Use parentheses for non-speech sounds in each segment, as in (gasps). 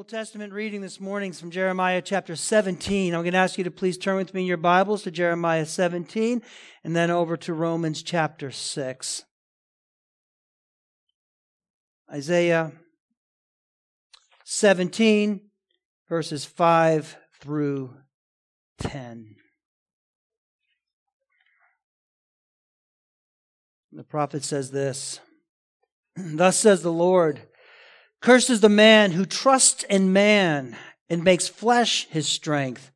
Old Testament reading this morning is from Jeremiah chapter 17. I'm going to ask you to please turn with me in your Bibles to Jeremiah 17 and then over to Romans chapter 6. Isaiah 17, verses 5 through 10. The prophet says this (clears throat) Thus says the Lord. Cursed is the man who trusts in man and makes flesh his strength,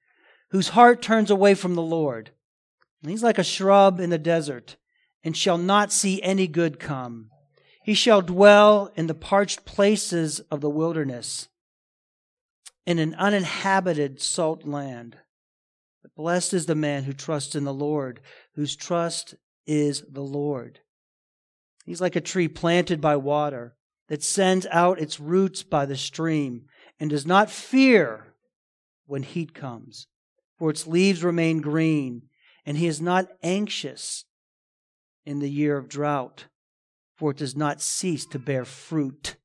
whose heart turns away from the Lord. He's like a shrub in the desert and shall not see any good come. He shall dwell in the parched places of the wilderness, in an uninhabited salt land. But blessed is the man who trusts in the Lord, whose trust is the Lord. He's like a tree planted by water that sends out its roots by the stream and does not fear when heat comes, for its leaves remain green, and he is not anxious in the year of drought, for it does not cease to bear fruit.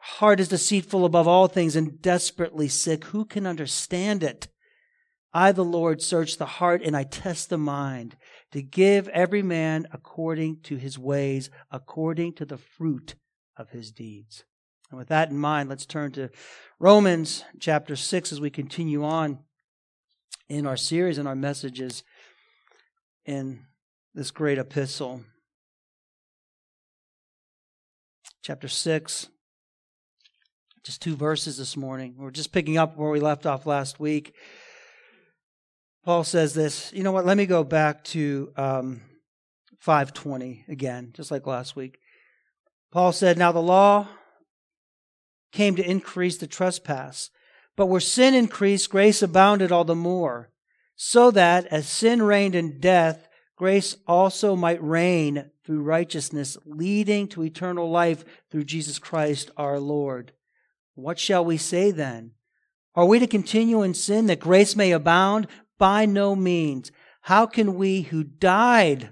Heart is deceitful above all things and desperately sick. Who can understand it? I, the Lord, search the heart and I test the mind to give every man according to his ways, according to the fruit of his deeds. And with that in mind, let's turn to Romans chapter 6 as we continue on in our series and our messages in this great epistle. Chapter 6, just two verses this morning. We're just picking up where we left off last week. Paul says this, you know what, let me go back to um, 520 again, just like last week. Paul said, Now the law came to increase the trespass, but where sin increased, grace abounded all the more, so that as sin reigned in death, grace also might reign through righteousness, leading to eternal life through Jesus Christ our Lord. What shall we say then? Are we to continue in sin that grace may abound? By no means. How can we who died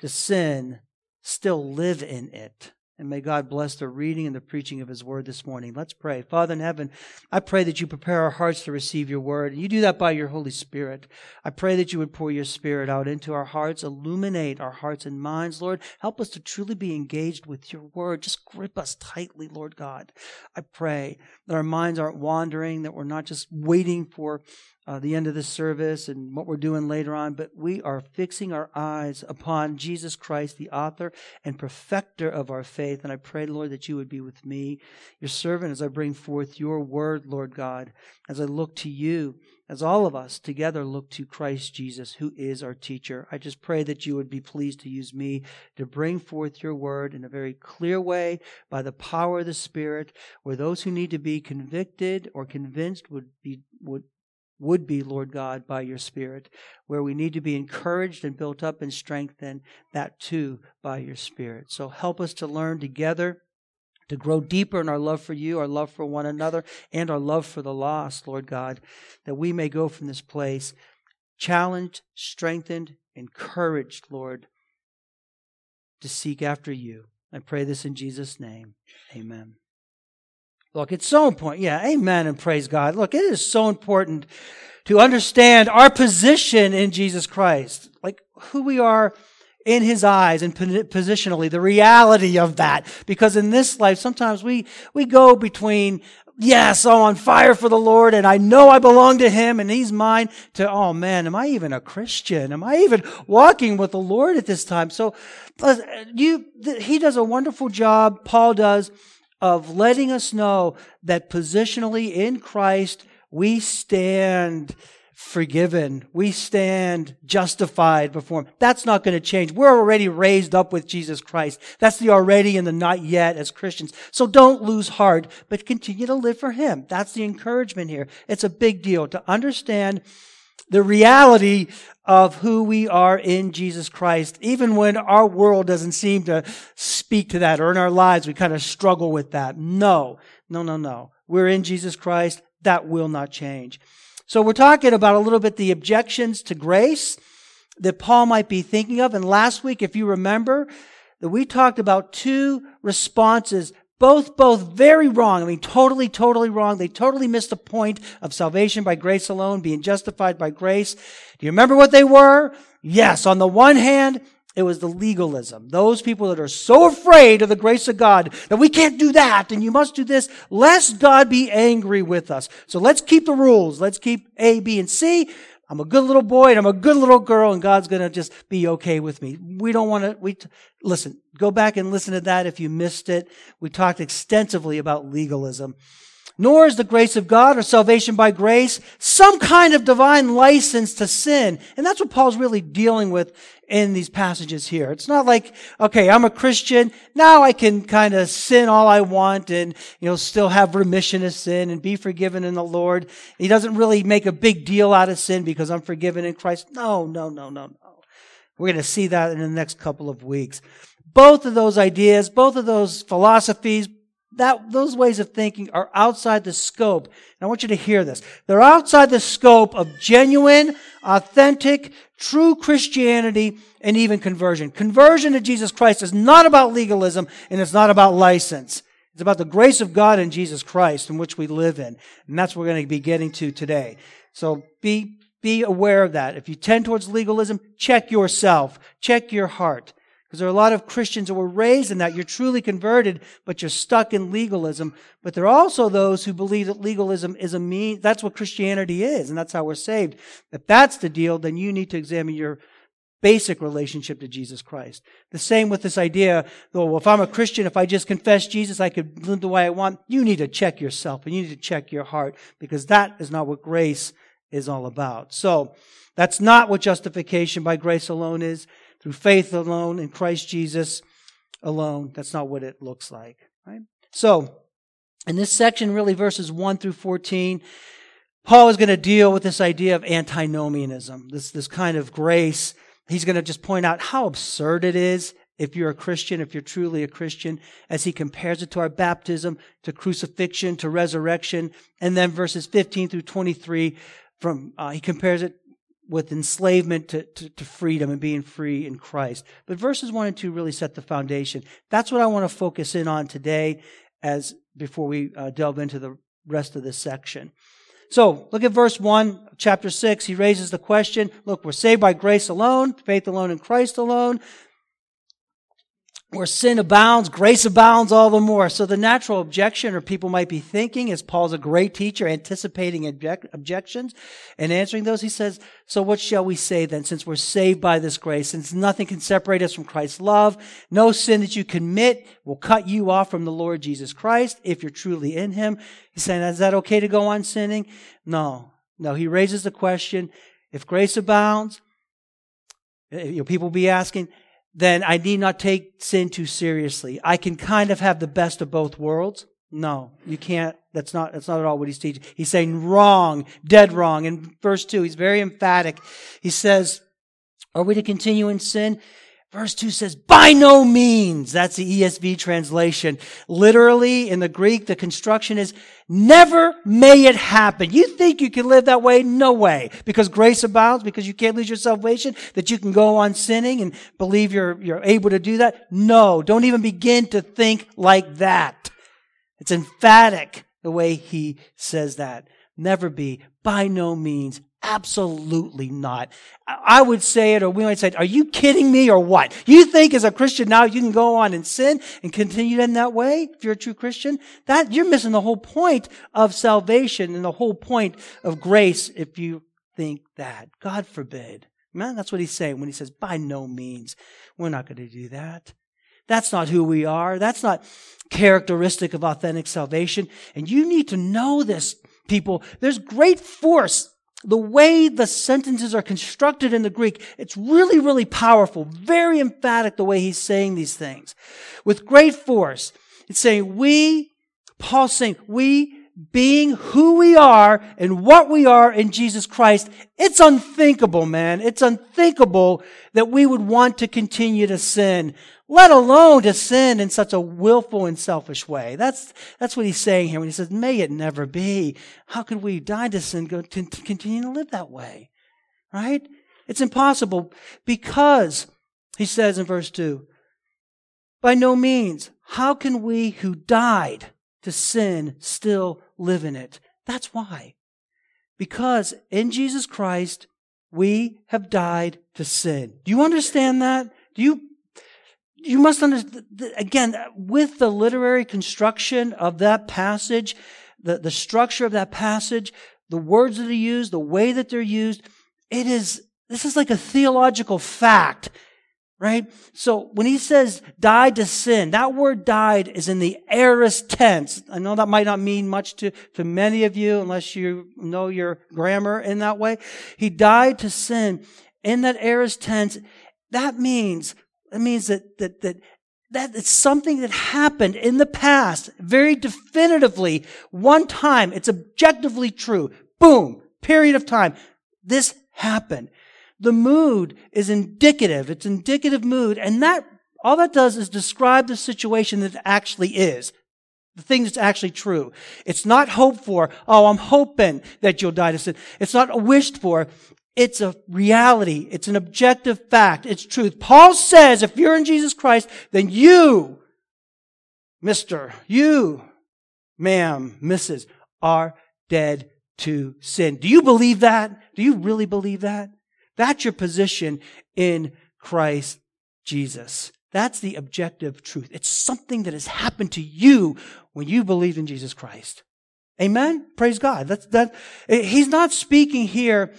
to sin still live in it? And may God bless the reading and the preaching of His word this morning. Let's pray. Father in heaven, I pray that you prepare our hearts to receive your word. And you do that by your Holy Spirit. I pray that you would pour your spirit out into our hearts, illuminate our hearts and minds, Lord. Help us to truly be engaged with your word. Just grip us tightly, Lord God. I pray that our minds aren't wandering, that we're not just waiting for uh, the end of the service and what we're doing later on, but we are fixing our eyes upon Jesus Christ, the author and perfecter of our faith. And I pray, Lord, that you would be with me, your servant, as I bring forth your word, Lord God, as I look to you, as all of us together look to Christ Jesus, who is our teacher. I just pray that you would be pleased to use me to bring forth your word in a very clear way by the power of the Spirit, where those who need to be convicted or convinced would be would would be, Lord God, by your Spirit, where we need to be encouraged and built up and strengthened, that too by your Spirit. So help us to learn together, to grow deeper in our love for you, our love for one another, and our love for the lost, Lord God, that we may go from this place challenged, strengthened, encouraged, Lord, to seek after you. I pray this in Jesus' name. Amen. Look, it's so important. Yeah, amen and praise God. Look, it is so important to understand our position in Jesus Christ, like who we are in his eyes and positionally, the reality of that. Because in this life, sometimes we, we go between, yes, I'm on fire for the Lord and I know I belong to him and he's mine to, oh man, am I even a Christian? Am I even walking with the Lord at this time? So uh, you, he does a wonderful job. Paul does of letting us know that positionally in Christ, we stand forgiven. We stand justified before Him. That's not going to change. We're already raised up with Jesus Christ. That's the already and the not yet as Christians. So don't lose heart, but continue to live for Him. That's the encouragement here. It's a big deal to understand the reality of who we are in Jesus Christ, even when our world doesn't seem to speak to that, or in our lives we kind of struggle with that. No, no, no, no. We're in Jesus Christ. That will not change. So we're talking about a little bit the objections to grace that Paul might be thinking of. And last week, if you remember, that we talked about two responses Both, both very wrong. I mean, totally, totally wrong. They totally missed the point of salvation by grace alone, being justified by grace. Do you remember what they were? Yes. On the one hand, it was the legalism. Those people that are so afraid of the grace of God that we can't do that and you must do this, lest God be angry with us. So let's keep the rules. Let's keep A, B, and C. I'm a good little boy and I'm a good little girl and God's going to just be okay with me. We don't want to, we, listen, go back and listen to that if you missed it. We talked extensively about legalism nor is the grace of God or salvation by grace some kind of divine license to sin. And that's what Paul's really dealing with in these passages here. It's not like, okay, I'm a Christian. Now I can kind of sin all I want and, you know, still have remission of sin and be forgiven in the Lord. He doesn't really make a big deal out of sin because I'm forgiven in Christ. No, no, no, no, no. We're going to see that in the next couple of weeks. Both of those ideas, both of those philosophies, that those ways of thinking are outside the scope. And I want you to hear this. They're outside the scope of genuine, authentic, true Christianity and even conversion. Conversion to Jesus Christ is not about legalism and it's not about license. It's about the grace of God in Jesus Christ in which we live in. And that's what we're going to be getting to today. So be, be aware of that. If you tend towards legalism, check yourself. Check your heart. Because there are a lot of Christians who were raised in that. You're truly converted, but you're stuck in legalism. But there are also those who believe that legalism is a mean, that's what Christianity is, and that's how we're saved. If that's the deal, then you need to examine your basic relationship to Jesus Christ. The same with this idea, well, if I'm a Christian, if I just confess Jesus, I could live the way I want. You need to check yourself and you need to check your heart because that is not what grace is all about. So, that's not what justification by grace alone is through faith alone in Christ Jesus alone. That's not what it looks like, right? So, in this section, really verses 1 through 14, Paul is going to deal with this idea of antinomianism, this, this kind of grace. He's going to just point out how absurd it is if you're a Christian, if you're truly a Christian, as he compares it to our baptism, to crucifixion, to resurrection. And then verses 15 through 23, from, uh, he compares it with enslavement to, to, to, freedom and being free in Christ. But verses 1 and 2 really set the foundation. That's what I want to focus in on today as before we uh, delve into the rest of this section. So, look at verse 1, chapter 6. He raises the question look, we're saved by grace alone, faith alone in Christ alone where sin abounds, grace abounds all the more. So the natural objection, or people might be thinking, is Paul's a great teacher, anticipating object, objections and answering those. He says, so what shall we say then, since we're saved by this grace, since nothing can separate us from Christ's love, no sin that you commit will cut you off from the Lord Jesus Christ if you're truly in him. He's saying, is that okay to go on sinning? No, no. He raises the question, if grace abounds, eh, you know, people will be asking, then I need not take sin too seriously. I can kind of have the best of both worlds. No, you can't. That's not, that's not at all what he's teaching. He's saying wrong, dead wrong. In verse 2, he's very emphatic. He says, Are we to continue in sin? Verse 2 says, by no means. That's the ESV translation. Literally, in the Greek, the construction is, never may it happen. You think you can live that way? No way. Because grace abounds, because you can't lose your salvation, that you can go on sinning and believe you're, you're able to do that? No. Don't even begin to think like that. It's emphatic the way he says that. Never be. By no means. Absolutely not. I would say it, or we might say, are you kidding me or what? You think as a Christian now you can go on and sin and continue in that way if you're a true Christian? That, you're missing the whole point of salvation and the whole point of grace if you think that. God forbid. Man, that's what he's saying when he says, by no means. We're not going to do that. That's not who we are. That's not characteristic of authentic salvation. And you need to know this, people. There's great force the way the sentences are constructed in the Greek, it's really, really powerful, very emphatic the way he's saying these things. With great force, it's saying we, Paul's saying, we being who we are and what we are in Jesus Christ, it's unthinkable, man. It's unthinkable that we would want to continue to sin let alone to sin in such a willful and selfish way. That's, that's what he's saying here when he says, may it never be. How could we die to sin, go to, to continue to live that way? Right? It's impossible because, he says in verse 2, By no means. How can we who died to sin still live in it? That's why. Because in Jesus Christ, we have died to sin. Do you understand that? Do you you must understand, again, uh, with the literary construction of that passage, the, the structure of that passage, the words that are used, the way that they're used, it is, this is like a theological fact right? So when he says died to sin, that word died is in the aorist tense. I know that might not mean much to, to many of you unless you know your grammar in that way. He died to sin in that aorist tense. That means, that means that, that, that, that it's something that happened in the past very definitively one time. It's objectively true. Boom. Period of time. This happened. The mood is indicative. It's indicative mood. And that, all that does is describe the situation that actually is. The thing that's actually true. It's not hoped for. Oh, I'm hoping that you'll die to sin. It's not wished for. It's a reality. It's an objective fact. It's truth. Paul says if you're in Jesus Christ, then you, Mr., you, ma'am, Mrs., are dead to sin. Do you believe that? Do you really believe that? That's your position in Christ Jesus. That's the objective truth. It's something that has happened to you when you believe in Jesus Christ. Amen? Praise God. That's, that, he's not speaking here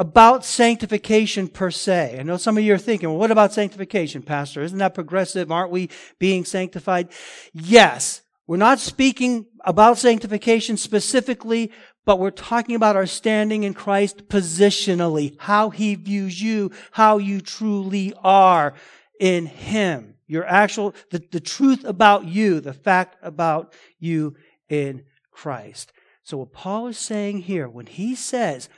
about sanctification per se. I know some of you are thinking, well, what about sanctification, Pastor? Isn't that progressive? Aren't we being sanctified? Yes. We're not speaking about sanctification specifically, but we're talking about our standing in Christ positionally, how he views you, how you truly are in him. Your actual, the, the truth about you, the fact about you in Christ. So what Paul is saying here, when he says,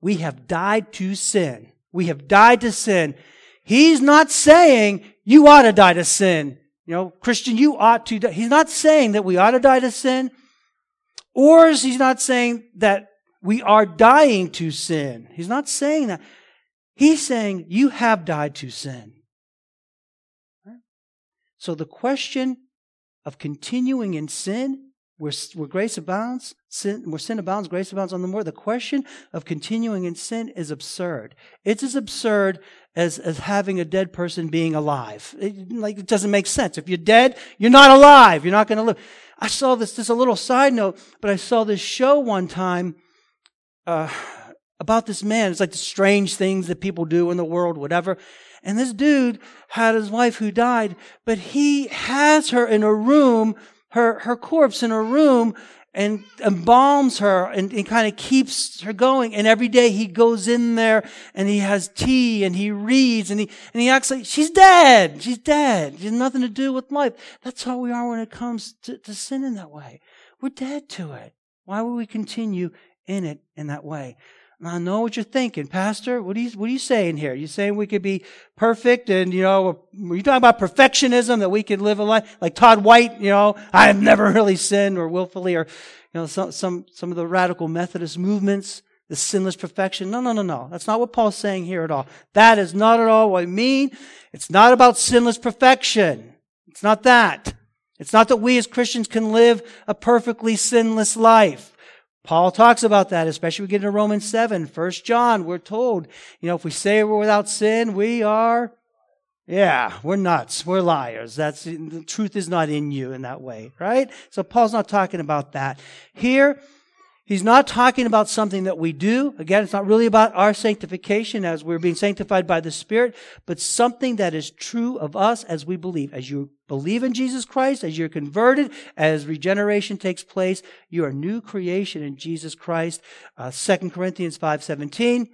we have died to sin, we have died to sin, he's not saying you ought to die to sin. You know, Christian, you ought to die. He's not saying that we ought to die to sin. Or is he not saying that we are dying to sin? He's not saying that. He's saying you have died to sin. So the question of continuing in sin, where, where grace abounds, sin, where sin abounds, grace abounds on the more. The question of continuing in sin is absurd. It's as absurd as, as having a dead person being alive. It, like, it doesn't make sense. If you're dead, you're not alive. You're not going to live. I saw this, just a little side note, but I saw this show one time, uh, about this man. It's like the strange things that people do in the world, whatever. And this dude had his wife who died, but he has her in a room, her, her corpse in her room, and embalms her and, and kind of keeps her going. And every day he goes in there and he has tea and he reads and he, and he acts like she's dead. She's dead. She has nothing to do with life. That's how we are when it comes to, to sin in that way. We're dead to it. Why would we continue in it in that way? I know what you're thinking, Pastor. What are you, what are you saying here? You're saying we could be perfect and, you know, are you talking about perfectionism that we could live a life like Todd White, you know, I have never really sinned or willfully or, you know, some, some, some of the radical Methodist movements, the sinless perfection. No, no, no, no. That's not what Paul's saying here at all. That is not at all what I mean. It's not about sinless perfection. It's not that. It's not that we as Christians can live a perfectly sinless life. Paul talks about that, especially we get into Romans 7. First John, we're told, you know, if we say we're without sin, we are, yeah, we're nuts. We're liars. That's, the truth is not in you in that way, right? So Paul's not talking about that. Here, He's not talking about something that we do. Again, it's not really about our sanctification as we're being sanctified by the Spirit, but something that is true of us as we believe. As you believe in Jesus Christ, as you're converted, as regeneration takes place, you are new creation in Jesus Christ. Uh, 2 Corinthians 5.17.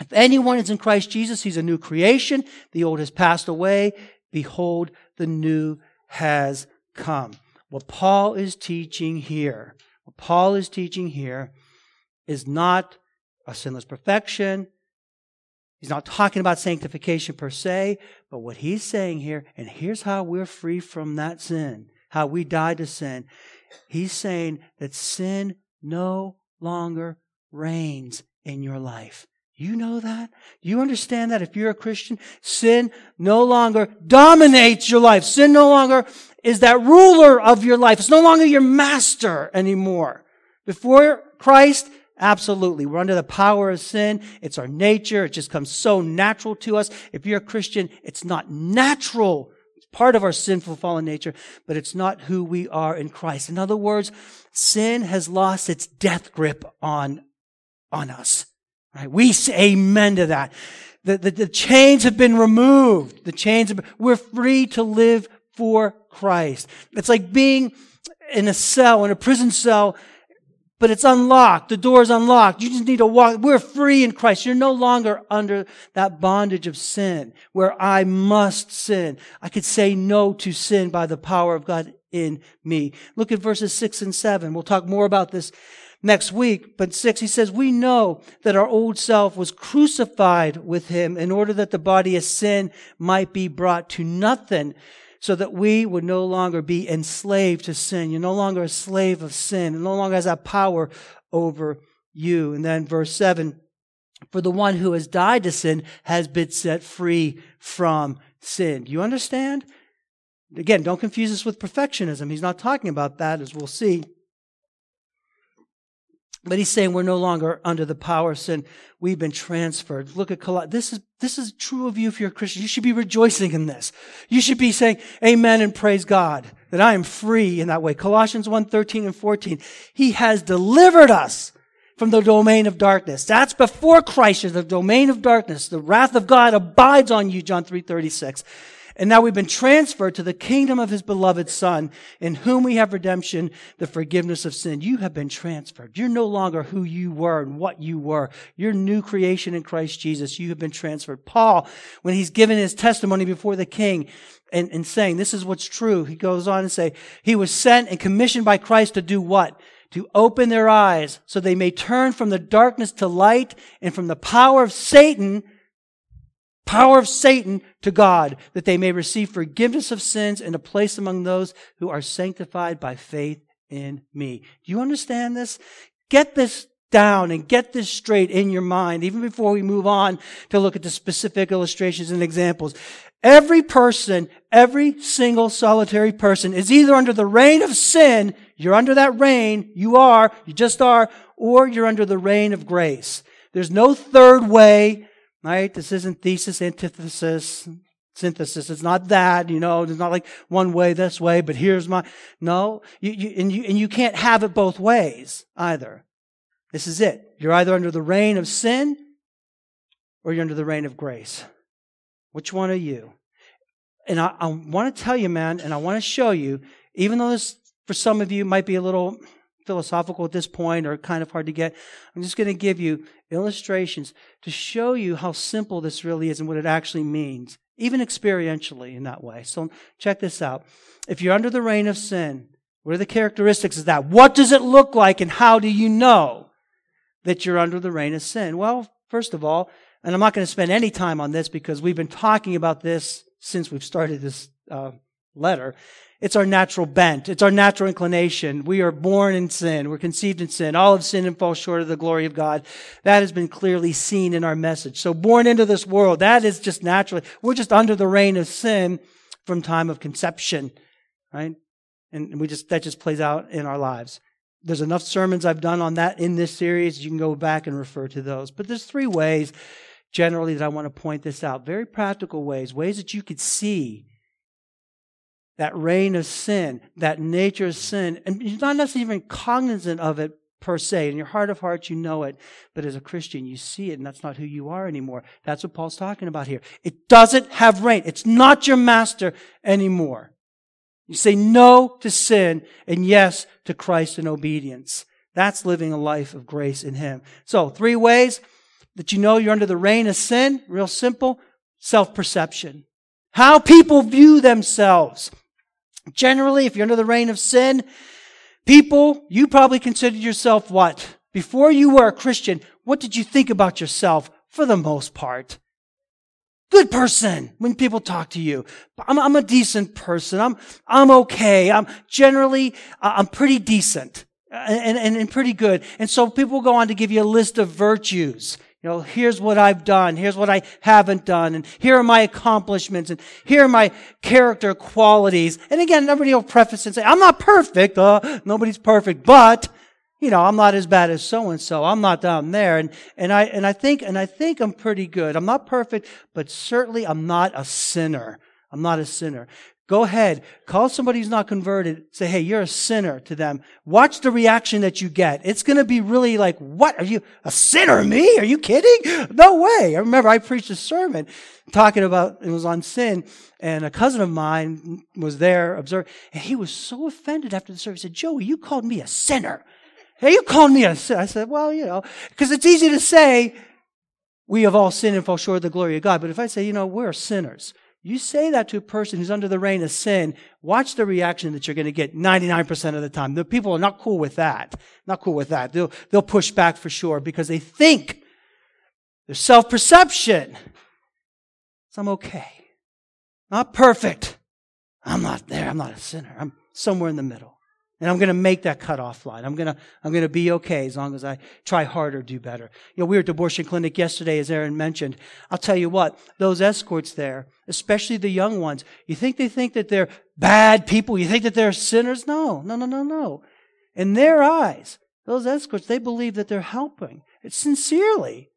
If anyone is in Christ Jesus, he's a new creation. The old has passed away. Behold, the new has come. What Paul is teaching here what Paul is teaching here is not a sinless perfection. He's not talking about sanctification per se, but what he's saying here, and here's how we're free from that sin, how we die to sin. He's saying that sin no longer reigns in your life. You know that? You understand that if you're a Christian, sin no longer dominates your life. Sin no longer is that ruler of your life. It's no longer your master anymore. Before Christ, absolutely. We're under the power of sin. It's our nature. It just comes so natural to us. If you're a Christian, it's not natural. It's part of our sinful fallen nature, but it's not who we are in Christ. In other words, sin has lost its death grip on, on us. Right? We say amen to that. The, the, the chains have been removed. The chains have been, we're free to live for Christ. It's like being in a cell, in a prison cell, but it's unlocked. The door is unlocked. You just need to walk. We're free in Christ. You're no longer under that bondage of sin where I must sin. I could say no to sin by the power of God in me. Look at verses six and seven. We'll talk more about this next week. But six, he says, we know that our old self was crucified with him in order that the body of sin might be brought to nothing so that we would no longer be enslaved to sin. You're no longer a slave of sin. It no longer has that power over you. And then verse seven, for the one who has died to sin has been set free from sin. Do you understand? Again, don't confuse this with perfectionism. He's not talking about that, as we'll see. But he's saying we're no longer under the power of sin. We've been transferred. Look at Colossians. this is this is true of you if you're a Christian. You should be rejoicing in this. You should be saying amen and praise God that I am free in that way. Colossians 1, 13 and 14. He has delivered us from the domain of darkness. That's before Christ is the domain of darkness. The wrath of God abides on you, John 3, 36. And now we've been transferred to the kingdom of his beloved son, in whom we have redemption, the forgiveness of sin. You have been transferred. You're no longer who you were and what you were. You're new creation in Christ Jesus. You have been transferred. Paul, when he's given his testimony before the king and, and saying, this is what's true, he goes on and say, he was sent and commissioned by Christ to do what? to open their eyes so they may turn from the darkness to light and from the power of Satan power of Satan to God, that they may receive forgiveness of sins and a place among those who are sanctified by faith in me. Do you understand this? Get this down and get this straight in your mind, even before we move on to look at the specific illustrations and examples. Every person, every single solitary person is either under the reign of sin, you're under that reign, you are, you just are, or you're under the reign of grace. There's no third way right? This isn't thesis, antithesis, synthesis. It's not that, you know, it's not like one way this way, but here's my, no, you, you, and you, and you can't have it both ways either. This is it. You're either under the reign of sin or you're under the reign of grace. Which one are you? And I, I want to tell you, man, and I want to show you, even though this for some of you might be a little philosophical at this point or kind of hard to get. I'm just going to give you illustrations to show you how simple this really is and what it actually means, even experientially in that way. So check this out. If you're under the reign of sin, what are the characteristics of that? What does it look like and how do you know that you're under the reign of sin? Well, first of all, and I'm not going to spend any time on this because we've been talking about this since we've started this uh, letter. It's our natural bent. It's our natural inclination. We are born in sin. We're conceived in sin. All of sin and fall short of the glory of God. That has been clearly seen in our message. So born into this world, that is just naturally, we're just under the reign of sin from time of conception, right? And we just, that just plays out in our lives. There's enough sermons I've done on that in this series. You can go back and refer to those. But there's three ways generally that I want to point this out. Very practical ways, ways that you could see that reign of sin, that nature of sin, and you're not necessarily even cognizant of it per se. In your heart of hearts, you know it, but as a Christian, you see it, and that's not who you are anymore. That's what Paul's talking about here. It doesn't have reign. It's not your master anymore. You say no to sin and yes to Christ and obedience. That's living a life of grace in Him. So, three ways that you know you're under the reign of sin, real simple, self-perception. How people view themselves. Generally, if you're under the reign of sin, people, you probably considered yourself what? Before you were a Christian, what did you think about yourself for the most part? Good person when people talk to you. I'm, I'm a decent person. I'm, I'm okay. I'm generally, uh, I'm pretty decent and, and, and pretty good. And so people go on to give you a list of virtues. Know, here's what I've done. Here's what I haven't done. And here are my accomplishments. And here are my character qualities. And again, nobody will preface and say, I'm not perfect. Uh, nobody's perfect. But, you know, I'm not as bad as so and so. I'm not down there. And, and I, and I think, and I think I'm pretty good. I'm not perfect, but certainly I'm not a sinner. I'm not a sinner. Go ahead, call somebody who's not converted, say, hey, you're a sinner to them. Watch the reaction that you get. It's going to be really like, what? Are you a sinner? Me? Are you kidding? (gasps) No way. I remember I preached a sermon talking about, it was on sin, and a cousin of mine was there observing, and he was so offended after the service. He said, Joey, you called me a sinner. Hey, you called me a sinner. I said, well, you know, because it's easy to say, we have all sinned and fall short of the glory of God. But if I say, you know, we're sinners, you say that to a person who's under the reign of sin, watch the reaction that you're going to get 99% of the time. The people are not cool with that. Not cool with that. They'll, they'll push back for sure because they think their self-perception. So I'm okay. Not perfect. I'm not there. I'm not a sinner. I'm somewhere in the middle. And I'm going to make that cutoff line. I'm going to, I'm going to be okay as long as I try harder, do better. You know, we were at the abortion clinic yesterday, as Aaron mentioned. I'll tell you what, those escorts there, especially the young ones, you think they think that they're bad people? You think that they're sinners? No, no, no, no, no. In their eyes, those escorts, they believe that they're helping. It's sincerely.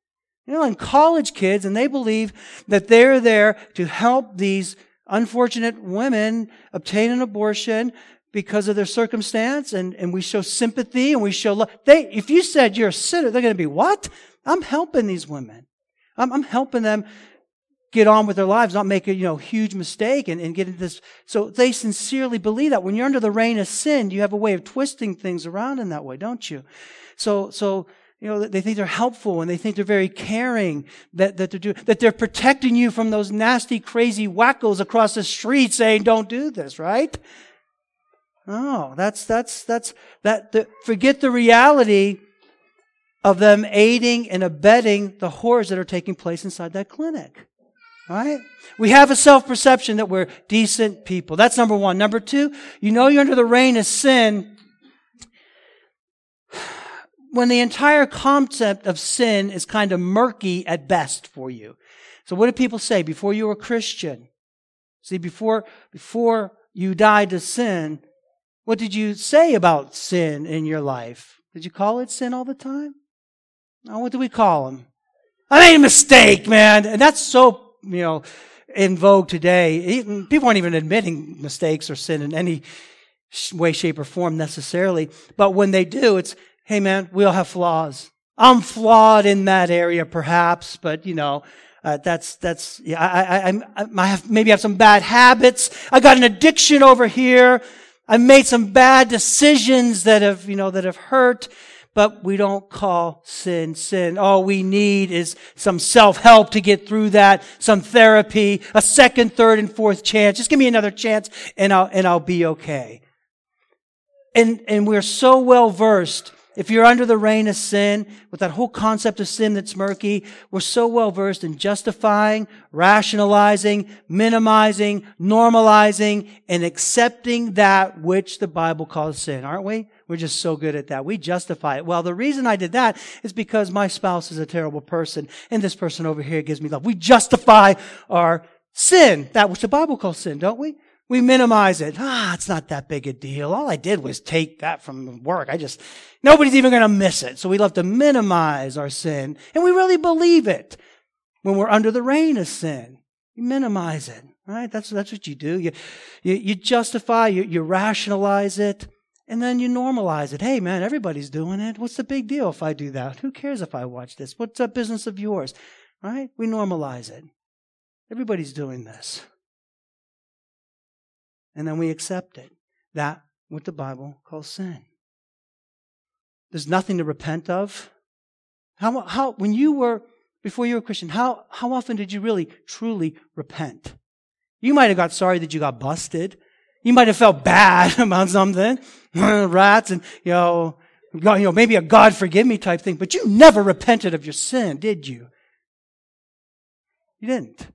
You know, and college kids, and they believe that they're there to help these unfortunate women obtain an abortion because of their circumstance and, and we show sympathy and we show love. They, if you said you're a sinner, they're going to be, what? I'm helping these women. I'm, I'm helping them get on with their lives, not make a, you know, huge mistake and, and get into this. So they sincerely believe that. When you're under the reign of sin, you have a way of twisting things around in that way, don't you? So, so, you know, they think they're helpful and they think they're very caring that, that they're doing, that they're protecting you from those nasty, crazy wackos across the street saying, don't do this, right? No, that's, that's, that's, that, the, forget the reality of them aiding and abetting the horrors that are taking place inside that clinic. Right? We have a self-perception that we're decent people. That's number one. Number two, you know you're under the reign of sin (sighs) when the entire concept of sin is kind of murky at best for you. So what do people say before you were a Christian? See, before, before you died to sin, what did you say about sin in your life? Did you call it sin all the time? No, what do we call them? I made a mistake, man. And that's so, you know, in vogue today. People aren't even admitting mistakes or sin in any way, shape, or form necessarily. But when they do, it's, hey man, we all have flaws. I'm flawed in that area, perhaps, but you know, uh, that's that's yeah. I, I, I, I have maybe have some bad habits. I got an addiction over here. I've made some bad decisions that have, you know, that have hurt, but we don't call sin sin. All we need is some self-help to get through that, some therapy, a second, third, and fourth chance. Just give me another chance and I'll, and I'll be okay. And, and we're so well versed if you're under the reign of sin, with that whole concept of sin that's murky, we're so well versed in justifying, rationalizing, minimizing, normalizing, and accepting that which the Bible calls sin, aren't we? We're just so good at that. We justify it. Well, the reason I did that is because my spouse is a terrible person, and this person over here gives me love. We justify our sin, that which the Bible calls sin, don't we? We minimize it. Ah, it's not that big a deal. All I did was take that from work. I just, nobody's even going to miss it. So we love to minimize our sin. And we really believe it when we're under the reign of sin. You minimize it, right? That's, that's what you do. You, you, you justify, you, you rationalize it, and then you normalize it. Hey man, everybody's doing it. What's the big deal if I do that? Who cares if I watch this? What's a business of yours? Right? We normalize it. Everybody's doing this and then we accept it. That what the Bible calls sin. There's nothing to repent of. How, how, when you were, before you were a Christian, how, how often did you really, truly repent? You might have got sorry that you got busted. You might have felt bad (laughs) about something, (laughs) rats, and, you know, you know, maybe a God forgive me type thing, but you never repented of your sin, did you? You didn't.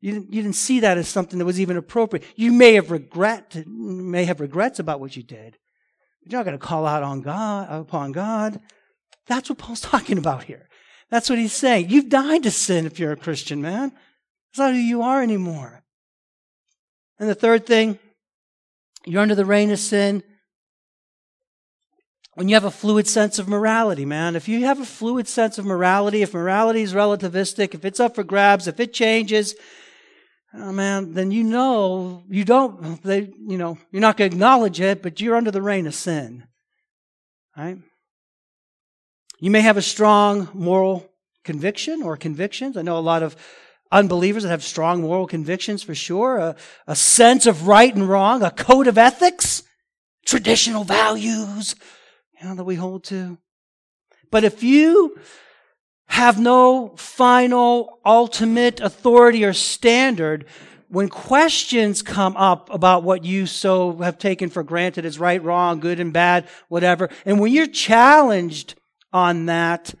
You didn't, you didn't see that as something that was even appropriate. You may have regret, may have regrets about what you did. But you're not going to call out on God, upon God. That's what Paul's (laughs) talking about here. That's what he's saying. You've died to sin if you're a Christian, man. That's not who you are anymore. And the third thing, you're under the reign of sin when you have a fluid sense of morality, man. If you have a fluid sense of morality, if morality is relativistic, if it's up for grabs, if it changes, oh man, then you know you don't. They, you know, you're not going to acknowledge it, but you're under the reign of sin, right? You may have a strong moral conviction or convictions. I know a lot of unbelievers that have strong moral convictions for sure, a, a sense of right and wrong, a code of ethics, traditional values, you know, that we hold to. But if you have no final, ultimate authority or standard, when questions come up about what you so have taken for granted as right, wrong, good and bad, whatever, and when you're challenged on that,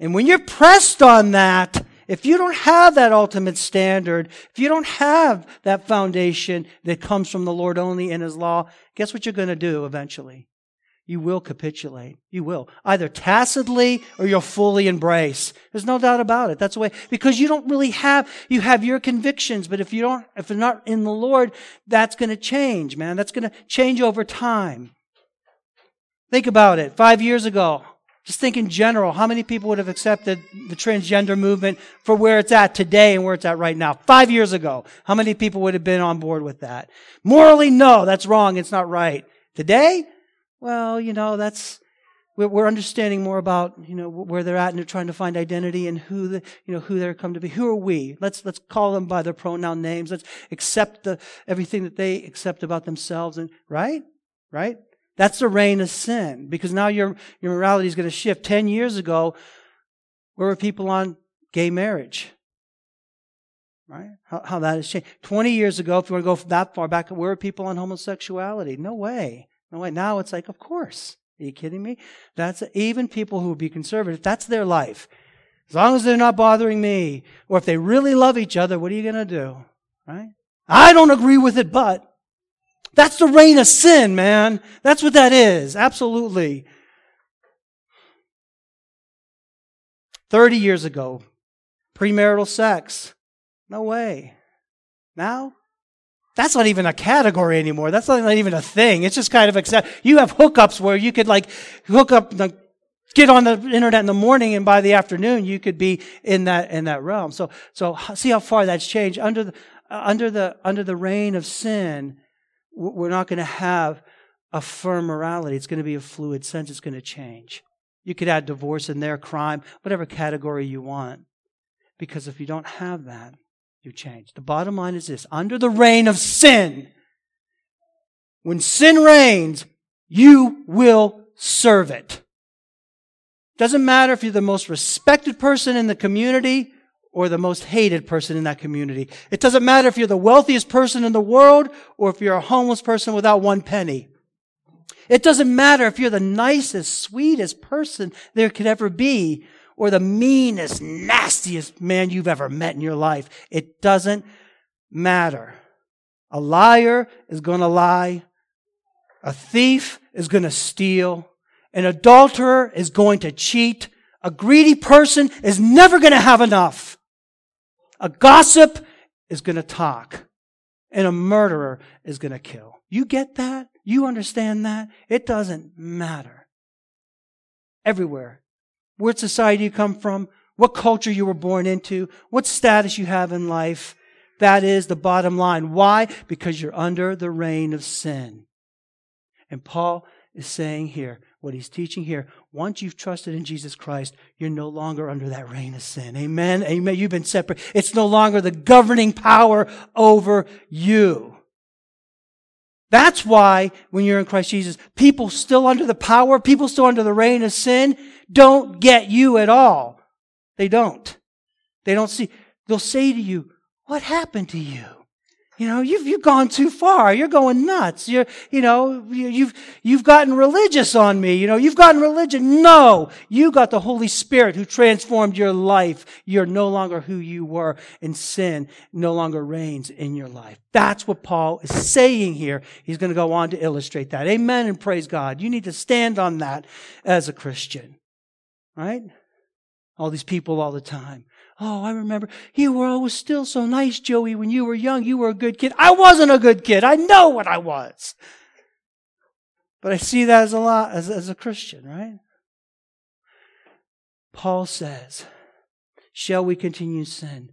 and when you're pressed on that, if you don't have that ultimate standard, if you don't have that foundation that comes from the Lord only in His law, guess what you're going to do eventually? You will capitulate. You will. Either tacitly or you'll fully embrace. There's no doubt about it. That's the way, because you don't really have, you have your convictions, but if you don't, if they're not in the Lord, that's going to change, man. That's going to change over time. Think about it. Five years ago, just think in general, how many people would have accepted the transgender movement for where it's at today and where it's at right now? Five years ago, how many people would have been on board with that? Morally, no, that's wrong. It's not right. Today, well, you know, that's, we're understanding more about, you know, where they're at and they're trying to find identity and who the, you know, who they're come to be. Who are we? Let's, let's call them by their pronoun names. Let's accept the, everything that they accept about themselves and, right? Right? That's the reign of sin because now your, your morality is going to shift. Ten years ago, where were people on gay marriage? Right? How, how that has changed. 20 years ago, if you want to go that far back, where were people on homosexuality? No way. Way. Now it's like, of course. Are you kidding me? That's even people who would be conservative, that's their life. As long as they're not bothering me, or if they really love each other, what are you going to do? Right? I don't agree with it, but that's the reign of sin, man. That's what that is. Absolutely. 30 years ago, premarital sex. No way. Now, that's not even a category anymore. That's not even a thing. It's just kind of accept. You have hookups where you could like hook up, like, get on the internet in the morning and by the afternoon you could be in that, in that realm. So, so see how far that's changed. Under the, uh, under the, under the reign of sin, we're not going to have a firm morality. It's going to be a fluid sense. It's going to change. You could add divorce in there, crime, whatever category you want. Because if you don't have that, you change. The bottom line is this under the reign of sin, when sin reigns, you will serve it. Doesn't matter if you're the most respected person in the community or the most hated person in that community. It doesn't matter if you're the wealthiest person in the world or if you're a homeless person without one penny. It doesn't matter if you're the nicest, sweetest person there could ever be or the meanest, nastiest man you've ever met in your life. It doesn't matter. A liar is going to lie. A thief is going to steal. An adulterer is going to cheat. A greedy person is never going to have enough. A gossip is going to talk, and a murderer is going to kill. You get that? You understand that? It doesn't matter. Everywhere. What society you come from, what culture you were born into, what status you have in life. That is the bottom line. Why? Because you're under the reign of sin. And Paul is saying here, what he's teaching here, once you've trusted in Jesus Christ, you're no longer under that reign of sin. Amen. Amen. You've been separate. It's no longer the governing power over you. That's why when you're in Christ Jesus, people still under the power, people still under the reign of sin, don't get you at all. They don't. They don't see. They'll say to you, what happened to you? You know, you've, you've gone too far. You're going nuts. You're, you know, you've, you've gotten religious on me. You know, you've gotten religion. No, you got the Holy Spirit who transformed your life. You're no longer who you were and sin no longer reigns in your life. That's what Paul is saying here. He's going to go on to illustrate that. Amen and praise God. You need to stand on that as a Christian. Right? All these people all the time. Oh, I remember you were always still so nice, Joey, when you were young. You were a good kid. I wasn't a good kid. I know what I was. But I see that as a lot as, as a Christian, right? Paul says, Shall we continue sin?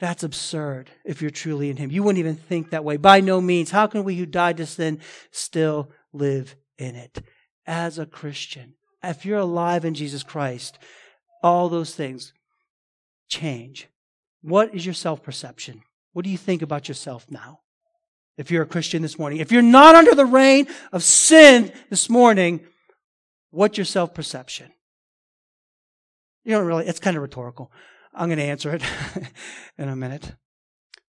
That's absurd if you're truly in Him. You wouldn't even think that way. By no means. How can we who died to sin still live in it? As a Christian, if you're alive in Jesus Christ, all those things change. What is your self perception? What do you think about yourself now? If you're a Christian this morning, if you're not under the reign of sin this morning, what's your self perception? You don't really, it's kind of rhetorical. I'm going to answer it (laughs) in a minute.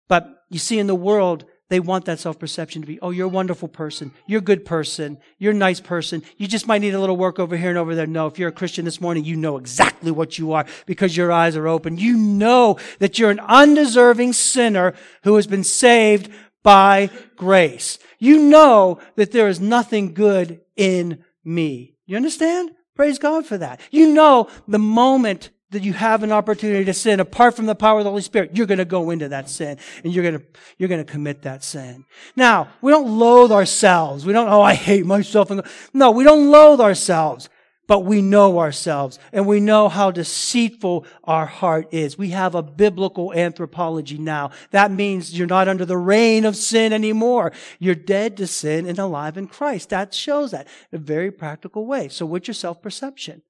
But you see, in the world, they want that self perception to be, oh, you're a wonderful person. You're a good person. You're a nice person. You just might need a little work over here and over there. No, if you're a Christian this morning, you know exactly what you are because your eyes are open. You know that you're an undeserving sinner who has been saved by grace. You know that there is nothing good in me. You understand? Praise God for that. You know the moment that you have an opportunity to sin apart from the power of the Holy Spirit, you're going to go into that sin and you're going to, you're going to commit that sin. Now, we don't loathe ourselves. We don't, oh, I hate myself. No, we don't loathe ourselves, but we know ourselves and we know how deceitful our heart is. We have a biblical anthropology now. That means you're not under the reign of sin anymore. You're dead to sin and alive in Christ. That shows that in a very practical way. So what's your self-perception?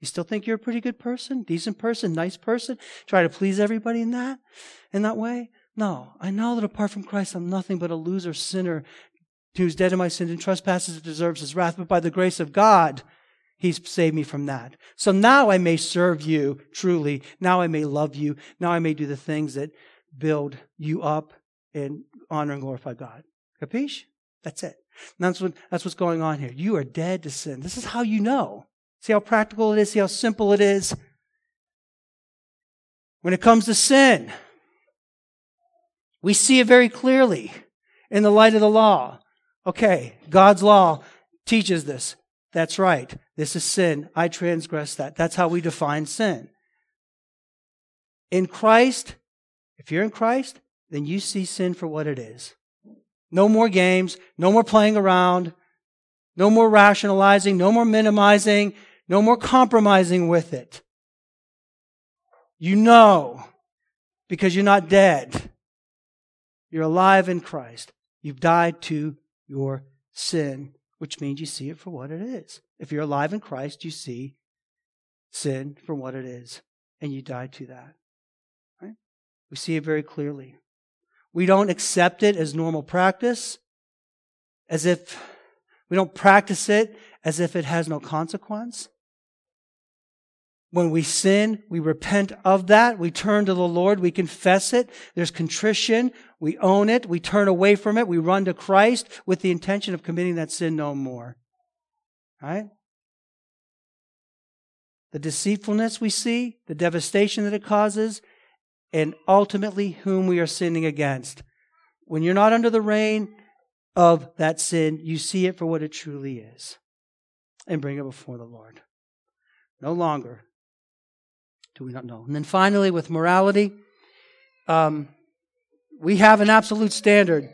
You still think you're a pretty good person, decent person, nice person? Try to please everybody in that, in that way? No. I know that apart from Christ, I'm nothing but a loser sinner who's dead in my sins and trespasses and deserves his wrath. But by the grace of God, he's saved me from that. So now I may serve you truly. Now I may love you. Now I may do the things that build you up and honor and glorify God. Capiche? That's it. that's what, that's what's going on here. You are dead to sin. This is how you know. See how practical it is? See how simple it is? When it comes to sin, we see it very clearly in the light of the law. Okay, God's law teaches this. That's right. This is sin. I transgress that. That's how we define sin. In Christ, if you're in Christ, then you see sin for what it is. No more games, no more playing around, no more rationalizing, no more minimizing, no more compromising with it. You know because you're not dead. You're alive in Christ. You've died to your sin, which means you see it for what it is. If you're alive in Christ, you see sin for what it is, and you die to that. Right? We see it very clearly. We don't accept it as normal practice, as if we don't practice it as if it has no consequence. When we sin, we repent of that. We turn to the Lord. We confess it. There's contrition. We own it. We turn away from it. We run to Christ with the intention of committing that sin no more. Right? The deceitfulness we see, the devastation that it causes, and ultimately whom we are sinning against. When you're not under the reign of that sin, you see it for what it truly is and bring it before the Lord. No longer do we not know? And then finally, with morality, um, we have an absolute standard,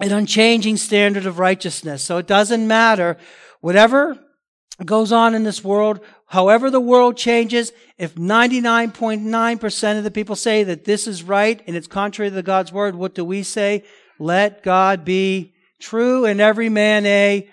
an unchanging standard of righteousness. So it doesn't matter whatever goes on in this world, however the world changes, if 99.9% of the people say that this is right and it's contrary to God's word, what do we say? Let God be true and every man a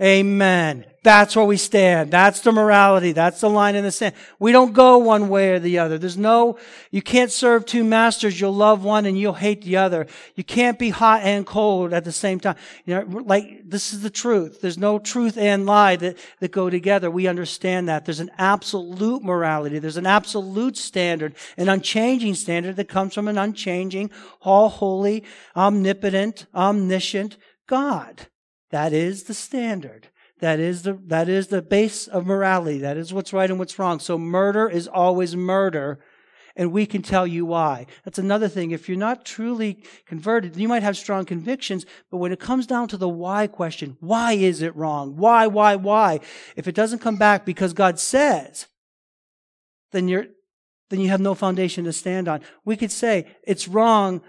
Amen. That's where we stand. That's the morality. That's the line in the sand. We don't go one way or the other. There's no, you can't serve two masters. You'll love one and you'll hate the other. You can't be hot and cold at the same time. You know, like, this is the truth. There's no truth and lie that, that go together. We understand that. There's an absolute morality. There's an absolute standard, an unchanging standard that comes from an unchanging, all holy, omnipotent, omniscient God. That is the standard. That is the, that is the base of morality. That is what's right and what's wrong. So murder is always murder. And we can tell you why. That's another thing. If you're not truly converted, you might have strong convictions, but when it comes down to the why question, why is it wrong? Why, why, why? If it doesn't come back because God says, then you're then you have no foundation to stand on. We could say it's wrong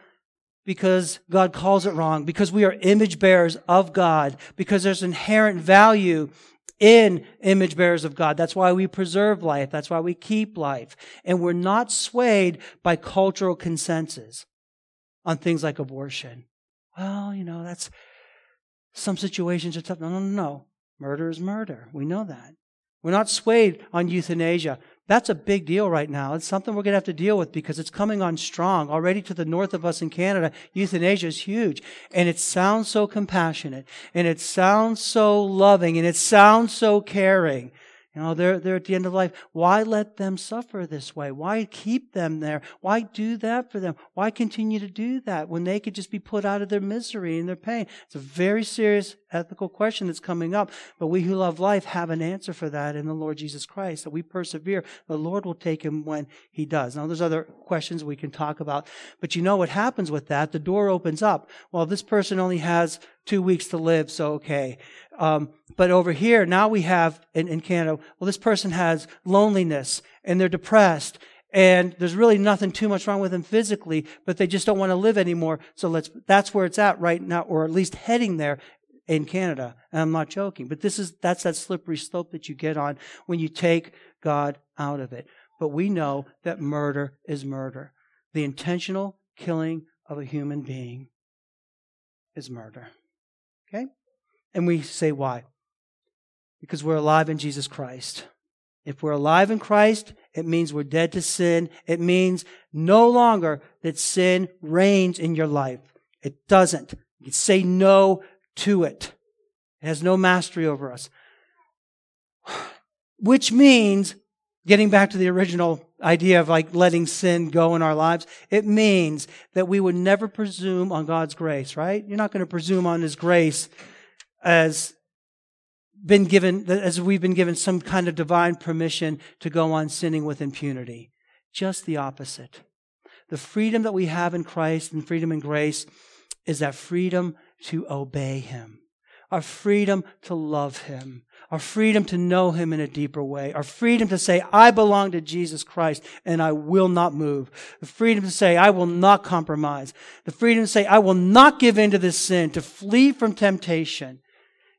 because God calls it wrong, because we are image bearers of God, because there's inherent value in image bearers of God. That's why we preserve life. That's why we keep life. And we're not swayed by cultural consensus on things like abortion. Well, you know, that's some situations are tough. No, no, no, no. Murder is murder. We know that. We're not swayed on euthanasia. That's a big deal right now. It's something we're going to have to deal with because it's coming on strong. Already to the north of us in Canada, euthanasia is huge. And it sounds so compassionate. And it sounds so loving. And it sounds so caring. You know, they're, they're at the end of life. Why let them suffer this way? Why keep them there? Why do that for them? Why continue to do that when they could just be put out of their misery and their pain? It's a very serious ethical question that's coming up, but we who love life have an answer for that in the Lord Jesus Christ. That we persevere, the Lord will take him when he does. Now, there's other questions we can talk about, but you know what happens with that? The door opens up. Well, this person only has two weeks to live, so okay. Um, but over here, now we have in, in Canada, well, this person has loneliness and they're depressed and there's really nothing too much wrong with them physically, but they just don't want to live anymore. So let's, that's where it's at right now, or at least heading there in Canada. And I'm not joking, but this is, that's that slippery slope that you get on when you take God out of it. But we know that murder is murder. The intentional killing of a human being is murder. Okay? And we say why? Because we're alive in Jesus Christ. If we're alive in Christ, it means we're dead to sin. It means no longer that sin reigns in your life. It doesn't. You say no to it. It has no mastery over us. (sighs) Which means, getting back to the original idea of like letting sin go in our lives, it means that we would never presume on God's grace, right? You're not going to presume on His grace as been given, as we've been given some kind of divine permission to go on sinning with impunity. Just the opposite. The freedom that we have in Christ and freedom in grace is that freedom to obey Him, our freedom to love Him, our freedom to know Him in a deeper way, our freedom to say, I belong to Jesus Christ and I will not move, the freedom to say, I will not compromise, the freedom to say, I will not give in to this sin, to flee from temptation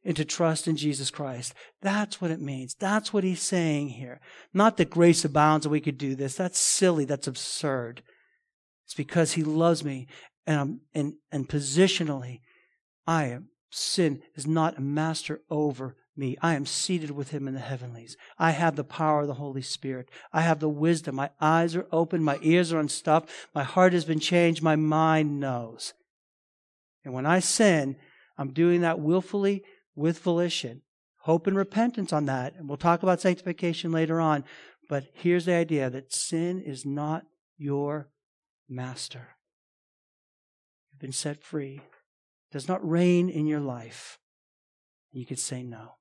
and to trust in Jesus Christ. That's what it means. That's what he's saying here. Not that grace abounds and we could do this. That's silly. That's absurd. It's because he loves me and, I'm, and, and positionally, I am, sin is not a master over me. I am seated with him in the heavenlies. I have the power of the Holy Spirit. I have the wisdom. My eyes are open. My ears are unstuffed. My heart has been changed. My mind knows. And when I sin, I'm doing that willfully with volition. Hope and repentance on that. And we'll talk about sanctification later on. But here's the idea that sin is not your master. You've been set free. Does not reign in your life. You could say no.